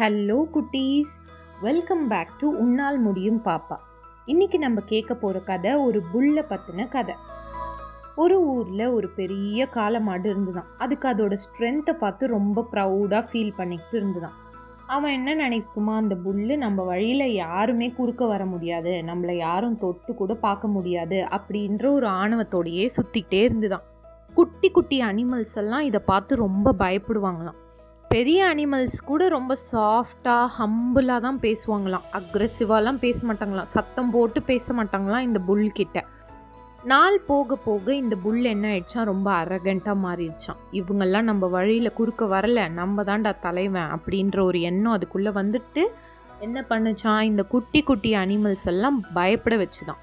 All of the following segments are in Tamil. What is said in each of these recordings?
ஹலோ குட்டீஸ். வெல்கம் பேக் டு உன்னால் முடியும் பாப்பா. இன்னைக்கு நம்ம கேட்க போகிற கதை ஒரு புல்லை பற்றின கதை. ஒரு ஊரில் ஒரு பெரிய காலமாடு இருந்துதான். அதுக்கு அதோட ஸ்ட்ரென்த்தை பார்த்து ரொம்ப ப்ரௌடாக ஃபீல் பண்ணிக்கிட்டு இருந்துதான். அவன் என்ன நினைக்குமா அந்த புல்லு நம்ம வழியில் யாருமே குறுக்க வர முடியாது. நம்மளை யாரும் தொட்டு கூட பார்க்க முடியாது அப்படின்ற ஒரு ஆணவத்தோடையே சுற்றிக்கிட்டே இருந்துதான். குட்டி குட்டி அனிமல்ஸ் எல்லாம் இதை பார்த்து ரொம்ப பயப்படுவாங்களாம். பெரிய அனிமல்ஸ் கூட ரொம்ப சாஃப்டாக ஹம்பிளாக தான் பேசுவாங்களாம். அக்ரெசிவாலாம் பேச மாட்டாங்களாம். சத்தம் போட்டு பேச மாட்டாங்களாம் இந்த புல் கிட்ட. நாள் போக போக இந்த புல் என்ன ஆயிடுச்சான் ரொம்ப அரகண்ட்டாக மாறிடுச்சான் இவங்கெல்லாம் நம்ம வழியில் குறுக்க வரல. நம்ம தான்டா தலைவன் அப்படின்ற ஒரு எண்ணம் அதுக்குள்ளே வந்துட்டு என்ன பண்ணுச்சான் இந்த குட்டி குட்டி அனிமல்ஸ் எல்லாம் பயப்பட வச்சுதான்.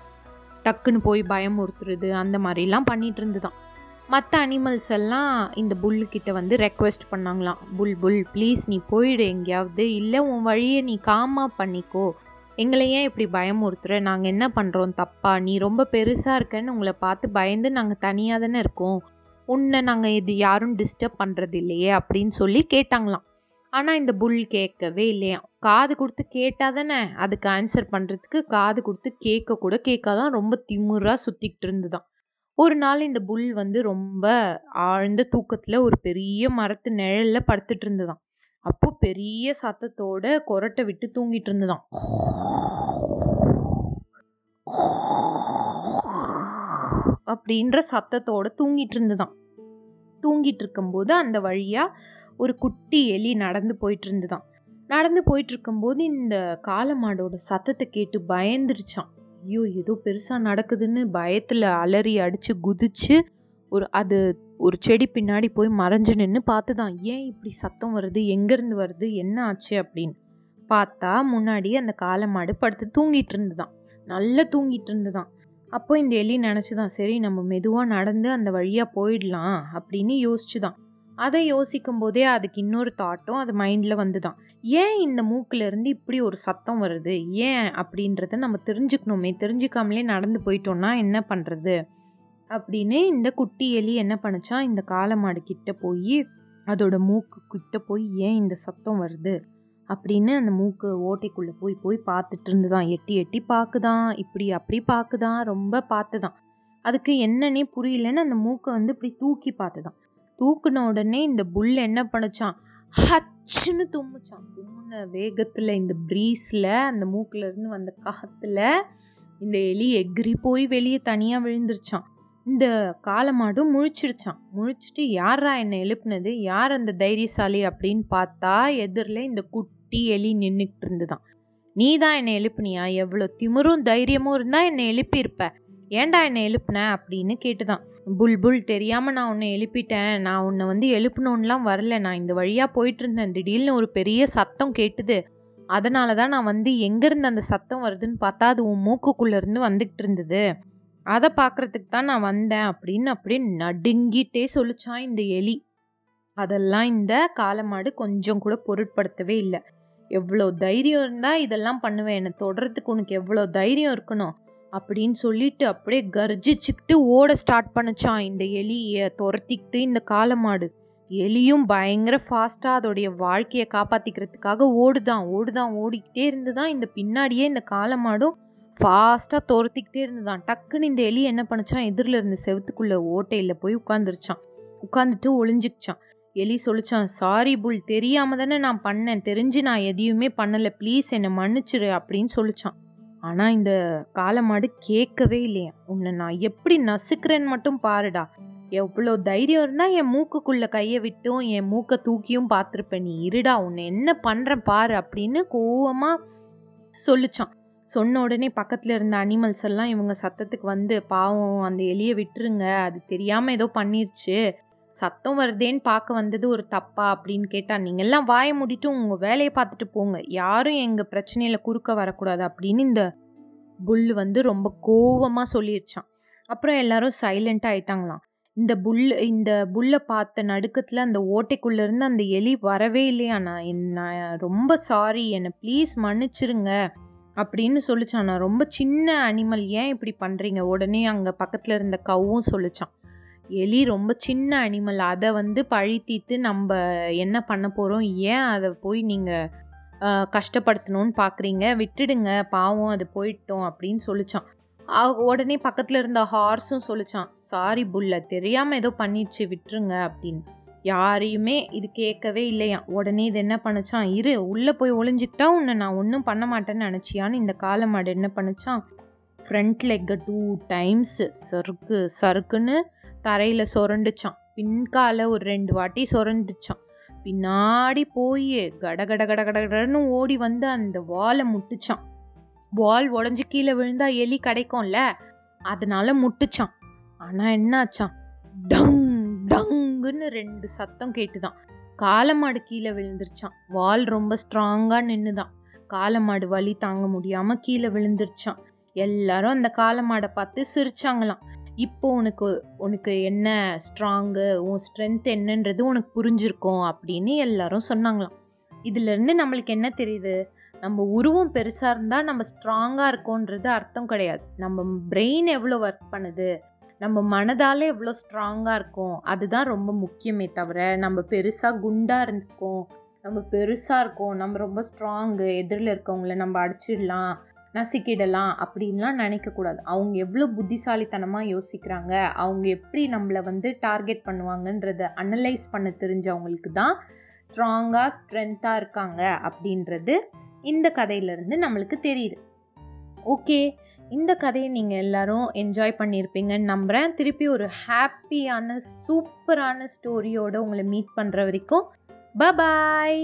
டக்குன்னு போய் பயமுறுத்துறது அந்த மாதிரிலாம் பண்ணிகிட்டு இருந்துதான். மற்ற அனிமல்ஸ் எல்லாம் இந்த புல்லுக்கிட்ட வந்து ரெக்வெஸ்ட் பண்ணாங்களாம். புல் புல் ப்ளீஸ் நீ போயிடு எங்கேயாவது. இல்லை உன் வழியை நீ காமாக பண்ணிக்கோ. எங்களை ஏன் இப்படி பயமுறுத்துற? நாங்கள் என்ன பண்ணுறோம் தப்பா? நீ ரொம்ப பெருசாக இருக்கேன்னு உங்களை பார்த்து பயந்து நாங்கள் தனியாக தானே இருக்கோம். உன்னை நாங்கள் இது யாரும் டிஸ்டர்ப் பண்ணுறது இல்லையே அப்படின்னு சொல்லி கேட்டாங்களாம். ஆனால் இந்த புல் கேட்கவே இல்லையா காது கொடுத்து கேட்டால் தானே அதுக்கு ஆன்சர் பண்ணுறதுக்கு காது கொடுத்து கேட்க கூட கேட்காதான் ரொம்ப திமுறாக சுற்றிக்கிட்டு இருந்துதான். ஒரு நாள் இந்த புல் வந்து ரொம்ப ஆழ்ந்த தூக்கத்தில் ஒரு பெரிய மரத்து நிழலில் படுத்துட்டு இருந்ததாம். அப்போ பெரிய சத்தத்தோட கொரட்டை விட்டு தூங்கிட்டு இருந்ததாம். அப்படின்ற சத்தத்தோட தூங்கிட்டு இருந்ததாம். தூங்கிட்டு இருக்கும்போது அந்த வழியாக ஒரு குட்டி எலி நடந்து போயிட்டு இருந்துதான் நடந்து போயிட்டு இருக்கும்போது இந்த காளமாடோட சத்தத்தை கேட்டு பயந்துருச்சான் ஐயோ ஏதோ பெருசாக நடக்குதுன்னு பயத்தில் அலறி அடித்து குதிச்சு ஒரு அது ஒரு செடி பின்னாடி போய் மறைஞ்சு நின்று பார்த்து தான் ஏன் இப்படி சத்தம் வருது? எங்கேருந்து வருது? என்ன ஆச்சு? அப்படின்னு பார்த்தா முன்னாடி அந்த காளமாடு படுத்து தூங்கிட்டு இருந்துதான். நல்லா தூங்கிட்டு இருந்துதான். அப்போ இந்த எலி நினச்சிதான் சரி நம்ம மெதுவாக நடந்து அந்த வழியாக போயிடலாம் அப்படின்னு யோசிச்சுதான். அதை யோசிக்கும் போதே அதுக்கு இன்னொரு தாட்டும் அது மைண்டில் வந்துதான். ஏன் இந்த மூக்கிலேருந்து இப்படி ஒரு சத்தம் வருது? ஏன் அப்படின்றத நம்ம தெரிஞ்சுக்கணுமே. தெரிஞ்சுக்காமலே நடந்து போயிட்டோம்னா என்ன பண்ணுறது அப்படின்னு இந்த குட்டி எலி என்ன பண்ணுச்சா இந்த காலமாடு கிட்ட போய் அதோட மூக்கு கிட்ட போய் ஏன் இந்த சத்தம் வருது? அப்படின்னு அந்த மூக்கு ஓட்டைக்குள்ளே போய் போய் பார்த்துட்டு இருந்துதான் எட்டி எட்டி பார்க்குதான். இப்படி அப்படி பார்க்குதான். ரொம்ப பார்த்துதான். அதுக்கு என்னன்னே புரியலன்னு அந்த மூக்கை வந்து இப்படி தூக்கி பார்த்துதான். தூக்குன உடனே இந்த புல் என்ன பண்ணுச்சான் ஹச்சுன்னு தும்முச்சான். தும்முன வேகத்தில் இந்த ப்ரீஸில் அந்த மூக்கிலேருந்து வந்த காற்றுல இந்த எலி எகிரி போய் வெளியே தனியாக விழுந்துருச்சான். இந்த காலமாடும் முழிச்சிருச்சான். முழிச்சிட்டு யாரா என்னை எழுப்புனது? யார் அந்த தைரியசாலி? அப்படின்னு பார்த்தா எதிரில் இந்த குட்டி எலி நின்றுக்கிட்டு இருந்துதான். நீ தான் என்னை எழுப்புனியா? எவ்வளோ திமிரும் தைரியமும் இருந்தால் என்னை எழுப்பியிருப்ப. ஏன்டா என்னை எழுப்புன அப்படின்னு கேட்டுதான். புல் புல் தெரியாமல் நான் உன்னை எழுப்பிட்டேன். நான் உன்னை வந்து எழுப்பணும்லாம் வரல. நான் இந்த வழியாக போயிட்டு இருந்தேன் திடீர்னு ஒரு பெரிய சத்தம் கேட்டுது. அதனால தான் நான் வந்து எங்கேருந்து அந்த சத்தம் வருதுன்னு பார்த்தா அது உன் மூக்குக்குள்ளேருந்து வந்துக்கிட்டு இருந்தது அதை பார்க்குறதுக்கு தான் நான் வந்தேன் அப்படின்னு அப்படியே நடுங்கிட்டே சொல்லிச்சான் இந்த எலி. அதெல்லாம் இந்த காலமாடு கொஞ்சம் கூட பொருட்படுத்தவே இல்லை. எவ்வளோ தைரியம் இருந்தால் இதெல்லாம் பண்ணுவேன். என்னை தொடர்றதுக்கு உனக்கு எவ்வளோ தைரியம் இருக்கணும்? அப்படின்னு சொல்லிட்டு அப்படியே கர்ஜிச்சுக்கிட்டு ஓட ஸ்டார்ட் பண்ணுச்சான் இந்த எலியை துரத்திக்கிட்டு இந்த காலமாடு எலியும் பயங்கர ஃபாஸ்ட்டாக அதோடைய வாழ்க்கையை காப்பாற்றிக்கிறதுக்காக ஓடுதான். ஓடுதான். ஓடிக்கிட்டே இருந்துதான் இந்த பின்னாடியே இந்த காலமாடும் ஃபாஸ்ட்டாக துரத்திக்கிட்டே இருந்துதான். டக்குன்னு இந்த எலி என்ன பண்ணிச்சான் எதிரில் இருந்த செவத்துக்குள்ளே ஓட்டையில் போய் உட்காந்துருச்சான் உட்காந்துட்டு ஒளிஞ்சிக்கிச்சான் எலி சொல்லிச்சான் சாரி புல் தெரியாமல் தானே நான் பண்ணேன். தெரிஞ்சு நான் எதையுமே பண்ணலை. ப்ளீஸ் என்னை மன்னிச்சிரு அப்படின்னு சொல்லிச்சான் ஆனால் இந்த காலமாடு கேட்கவே இல்லையா. உன்னை நான் எப்படி நசுக்கிறேன்னு மட்டும் பாருடா. எவ்வளோ தைரியம் இருந்தால் என் மூக்குக்குள்ளே கையை விட்டும் என் மூக்கை தூக்கியும் பார்த்துருப்பேன். நீ இருடா உன்னை என்ன பண்ணுறேன் பாரு அப்படின்னு கோவமாக சொல்லிச்சான். சொன்ன உடனே பக்கத்தில் இருந்த அனிமல்ஸ் எல்லாம் இவங்க சத்தத்துக்கு வந்து பாவம் அந்த எலியை விட்டுருங்க. அது தெரியாமல் ஏதோ பண்ணிருச்சு. சத்தம் வருதேன்னு பார்க்க வந்தது ஒரு தப்பா அப்படின்னு கேட்டால் நீங்கள் எல்லாம் வாய மூடிட்டு உங்கள் வேலையை பார்த்துட்டு போங்க. யாரும் எங்கள் பிரச்சனையில் குறுக்க வரக்கூடாது அப்படின்னு இந்த புல் வந்து ரொம்ப கோவமாக சொல்லிருச்சான் அப்புறம் எல்லாரும் சைலண்ட் ஆயிட்டாங்களாம். இந்த புல் இந்த புல்லை பார்த்த நடுக்கத்தில் அந்த ஓட்டைக்குள்ளேருந்து அந்த எலி வரவே இல்லையா? நான் என்ன ரொம்ப சாரி என்னை ப்ளீஸ் மன்னிச்சிருங்க அப்படின்னு சொல்லிச்சான் நான் ரொம்ப சின்ன அனிமல் ஏன் இப்படி பண்ணுறீங்க உடனே அங்கே பக்கத்தில் இருந்த கவும் சொல்லிச்சான் எலி ரொம்ப சின்ன அனிமல் அதை வந்து பழி தீர்த்து நம்ம என்ன பண்ண போகிறோம் ஏன் அதை போய் நீங்கள் கஷ்டப்படுத்தணும்னு பார்க்குறீங்க விட்டுடுங்க. பாவம் அது போயிட்டோம் அப்படின்னு சொல்லிச்சான். உடனே பக்கத்தில் இருந்த ஹார்ஸும் சொல்லிச்சான். சாரி புல்ல தெரியாமல் ஏதோ பண்ணிடுச்சு விட்டுருங்க அப்படின்னு. யாரையுமே இது கேட்கவே இல்லையா உடனே இது என்ன பண்ணுச்சான்? இரு உள்ளே போய் ஒளிஞ்சிக்கிட்டா உன்னை நான் ஒன்றும் பண்ண மாட்டேன்னு நினச்சியான்னு இந்த காளை மாடு என்ன பண்ணுச்சான்? ஃப்ரண்ட் லெக்கை டூ டைம்ஸு சறுக்கு சறுக்குன்னு தரையில் சுரண்டுச்சான். பின்கால ஒரு ரெண்டு வாட்டி சுரண்டுச்சான். பின்னாடி போய் கட கட கட கட கடன்னு ஓடி வந்து அந்த வாலை முட்டுச்சான். வால் உடஞ்சி கீழே விழுந்தா எலி கிடைக்கும்ல அதனால முட்டுச்சான். ஆனால் என்னாச்சான்? டங் டங்குன்னு ரெண்டு சத்தம் கேட்டுதான். காலமாடு கீழே விழுந்துருச்சான். வால் ரொம்ப ஸ்ட்ராங்காக நின்றுதான் காலமாடு வலி தாங்க முடியாமல் கீழே விழுந்துருச்சான். எல்லாரும் அந்த காலமாடை பார்த்து சிரிச்சாங்களாம். இப்போ உனக்கு உனக்கு என்ன ஸ்ட்ராங்கு உன் ஸ்ட்ரென்த் என்னன்றது உனக்கு புரிஞ்சிருக்கும் அப்படின்னு எல்லாரும் சொன்னாங்களாம். இதுலேருந்து நம்மளுக்கு என்ன தெரியுது? நம்ம உருவம் பெருசாக இருந்தால் நம்ம ஸ்ட்ராங்காக இருக்கோன்றது அர்த்தம் கிடையாது. நம்ம பிரெயின் எவ்வளோ ஒர்க் பண்ணுது? நம்ம மனதால் எவ்வளோ ஸ்ட்ராங்காக இருக்கும்? அதுதான் ரொம்ப முக்கியமே தவிர நம்ம பெருசாக குண்டாக இருக்கோம் நம்ம பெருசாக இருக்கோம் நம்ம ரொம்ப ஸ்ட்ராங்கு எதிரில் இருக்கவங்கள நம்ம அடிச்சிடலாம் நசுக்கிடலாம் அப்படின்லாம் நினைக்கக்கூடாது. அவங்க எவ்வளோ புத்திசாலித்தனமாக யோசிக்கிறாங்க அவங்க எப்படி நம்மளை வந்து டார்கெட் பண்ணுவாங்கன்றத அனலைஸ் பண்ண தெரிஞ்சவங்களுக்கு தான் ஸ்ட்ராங்காக ஸ்ட்ரென்த்தாக இருக்காங்க அப்படின்றது இந்த கதையிலேருந்து நம்மளுக்கு தெரியுது. ஓகே இந்த கதையை நீங்கள் எல்லோரும் என்ஜாய் பண்ணியிருப்பீங்கன்னு நம்புகிறேன் திருப்பி ஒரு ஹாப்பியான சூப்பரான ஸ்டோரியோடு உங்களை மீட் பண்ணுற வரைக்கும் பபாய்